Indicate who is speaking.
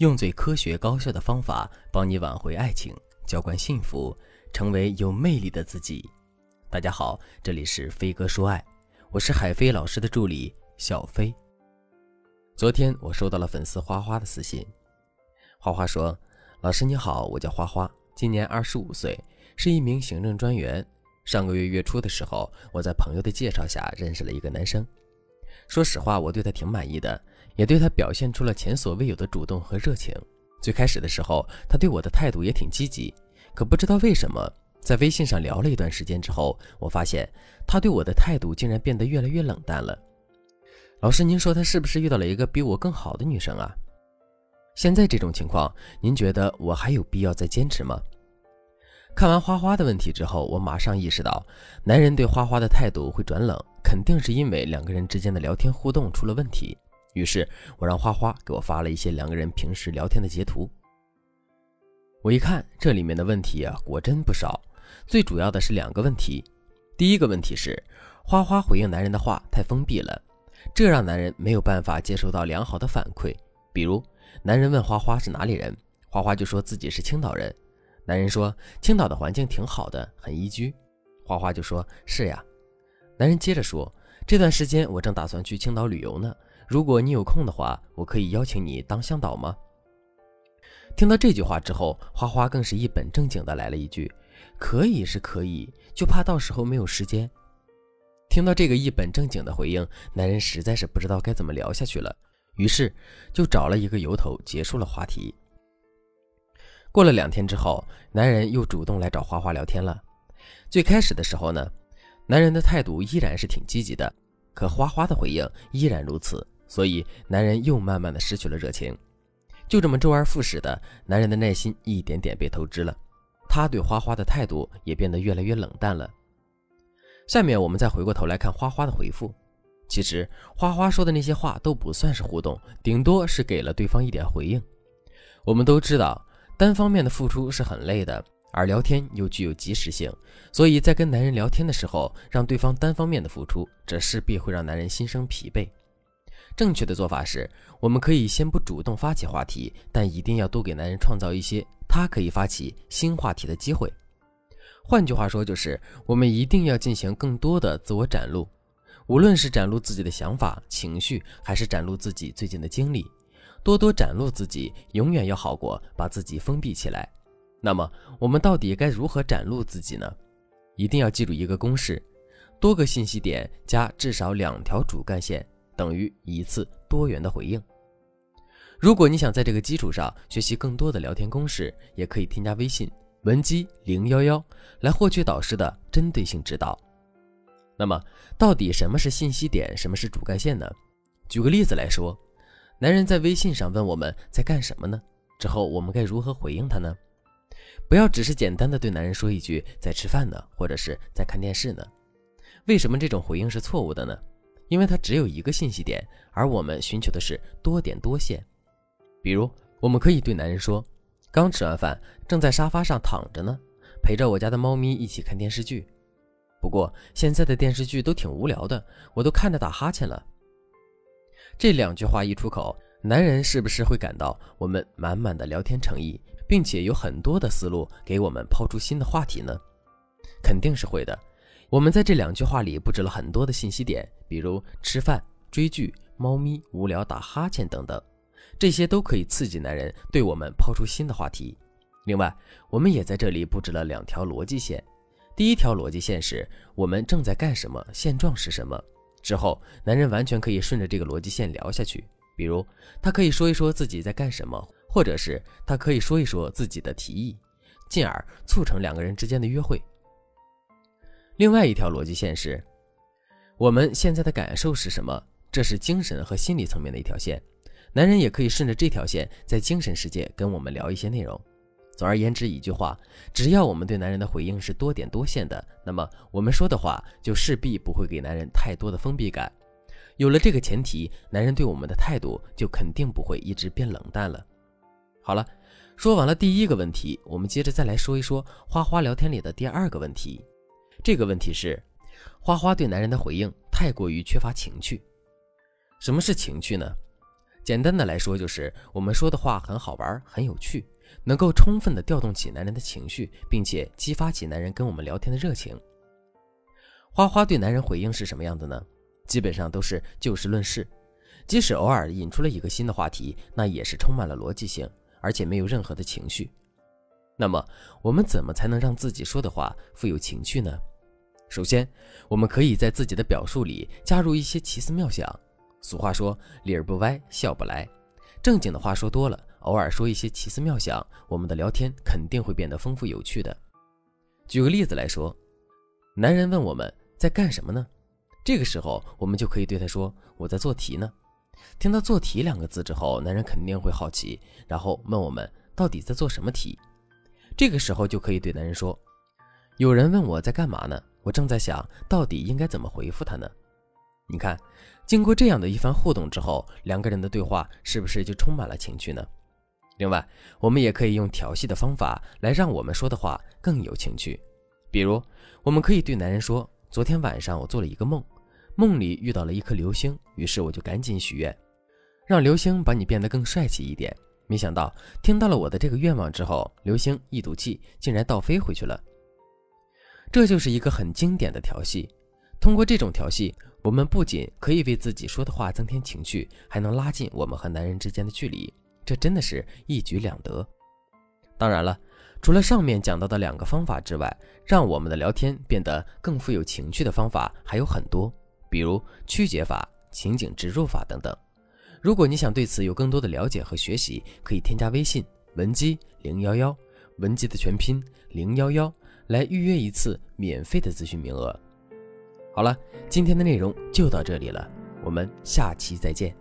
Speaker 1: 用最科学高效的方法帮你挽回爱情，浇灌幸福，成为有魅力的自己。大家好，这里是飞哥说爱，我是海飞老师的助理小飞。昨天我收到了粉丝花花的私信，花花说：“老师你好，我叫花花，今年二十五岁，是一名行政专员。上个月月初的时候，我在朋友的介绍下认识了一个男生。说实话，我对他挺满意的。”也对他表现出了前所未有的主动和热情。最开始的时候，他对我的态度也挺积极。可不知道为什么，在微信上聊了一段时间之后，我发现他对我的态度竟然变得越来越冷淡了。老师，您说他是不是遇到了一个比我更好的女生啊？现在这种情况，您觉得我还有必要再坚持吗？看完花花的问题之后，我马上意识到，男人对花花的态度会转冷，肯定是因为两个人之间的聊天互动出了问题。于是我让花花给我发了一些两个人平时聊天的截图。我一看，这里面的问题啊，果真不少。最主要的是两个问题。第一个问题是，花花回应男人的话太封闭了，这让男人没有办法接收到良好的反馈。比如，男人问花花是哪里人，花花就说自己是青岛人。男人说青岛的环境挺好的，很宜居。花花就说是呀。男人接着说，这段时间我正打算去青岛旅游呢。如果你有空的话，我可以邀请你当向导吗？听到这句话之后，花花更是一本正经的来了一句：“可以是可以，就怕到时候没有时间。”听到这个一本正经的回应，男人实在是不知道该怎么聊下去了，于是就找了一个由头结束了话题。过了两天之后，男人又主动来找花花聊天了。最开始的时候呢，男人的态度依然是挺积极的，可花花的回应依然如此。所以，男人又慢慢的失去了热情，就这么周而复始的，男人的耐心一点点被透支了，他对花花的态度也变得越来越冷淡了。下面我们再回过头来看花花的回复，其实花花说的那些话都不算是互动，顶多是给了对方一点回应。我们都知道，单方面的付出是很累的，而聊天又具有及时性，所以在跟男人聊天的时候，让对方单方面的付出，这势必会让男人心生疲惫。正确的做法是，我们可以先不主动发起话题，但一定要多给男人创造一些他可以发起新话题的机会。换句话说，就是我们一定要进行更多的自我展露，无论是展露自己的想法、情绪，还是展露自己最近的经历，多多展露自己，永远要好过把自己封闭起来。那么，我们到底该如何展露自己呢？一定要记住一个公式：多个信息点加至少两条主干线。等于一次多元的回应。如果你想在这个基础上学习更多的聊天公式，也可以添加微信文姬零幺幺来获取导师的针对性指导。那么，到底什么是信息点，什么是主干线呢？举个例子来说，男人在微信上问我们在干什么呢？之后我们该如何回应他呢？不要只是简单的对男人说一句在吃饭呢，或者是在看电视呢。为什么这种回应是错误的呢？因为它只有一个信息点，而我们寻求的是多点多线。比如，我们可以对男人说：“刚吃完饭，正在沙发上躺着呢，陪着我家的猫咪一起看电视剧。不过现在的电视剧都挺无聊的，我都看着打哈欠了。”这两句话一出口，男人是不是会感到我们满满的聊天诚意，并且有很多的思路给我们抛出新的话题呢？肯定是会的。我们在这两句话里布置了很多的信息点，比如吃饭、追剧、猫咪、无聊、打哈欠等等，这些都可以刺激男人对我们抛出新的话题。另外，我们也在这里布置了两条逻辑线。第一条逻辑线是我们正在干什么，现状是什么。之后，男人完全可以顺着这个逻辑线聊下去，比如他可以说一说自己在干什么，或者是他可以说一说自己的提议，进而促成两个人之间的约会。另外一条逻辑线是，我们现在的感受是什么？这是精神和心理层面的一条线。男人也可以顺着这条线，在精神世界跟我们聊一些内容。总而言之，一句话，只要我们对男人的回应是多点多线的，那么我们说的话就势必不会给男人太多的封闭感。有了这个前提，男人对我们的态度就肯定不会一直变冷淡了。好了，说完了第一个问题，我们接着再来说一说花花聊天里的第二个问题。这个问题是，花花对男人的回应太过于缺乏情趣。什么是情趣呢？简单的来说，就是我们说的话很好玩、很有趣，能够充分的调动起男人的情绪，并且激发起男人跟我们聊天的热情。花花对男人回应是什么样的呢？基本上都是就事论事，即使偶尔引出了一个新的话题，那也是充满了逻辑性，而且没有任何的情绪。那么，我们怎么才能让自己说的话富有情趣呢？首先，我们可以在自己的表述里加入一些奇思妙想。俗话说“理儿不歪，笑不来”，正经的话说多了，偶尔说一些奇思妙想，我们的聊天肯定会变得丰富有趣的。举个例子来说，男人问我们在干什么呢？这个时候，我们就可以对他说：“我在做题呢。”听到“做题”两个字之后，男人肯定会好奇，然后问我们到底在做什么题。这个时候就可以对男人说：“有人问我在干嘛呢？我正在想到底应该怎么回复他呢？”你看，经过这样的一番互动之后，两个人的对话是不是就充满了情趣呢？另外，我们也可以用调戏的方法来让我们说的话更有情趣。比如，我们可以对男人说：“昨天晚上我做了一个梦，梦里遇到了一颗流星，于是我就赶紧许愿，让流星把你变得更帅气一点。”没想到听到了我的这个愿望之后，流星一赌气，竟然倒飞回去了。这就是一个很经典的调戏。通过这种调戏，我们不仅可以为自己说的话增添情趣，还能拉近我们和男人之间的距离。这真的是一举两得。当然了，除了上面讲到的两个方法之外，让我们的聊天变得更富有情趣的方法还有很多，比如曲解法、情景植入法等等。如果你想对此有更多的了解和学习，可以添加微信文姬零幺幺，文姬的全拼零幺幺，来预约一次免费的咨询名额。好了，今天的内容就到这里了，我们下期再见。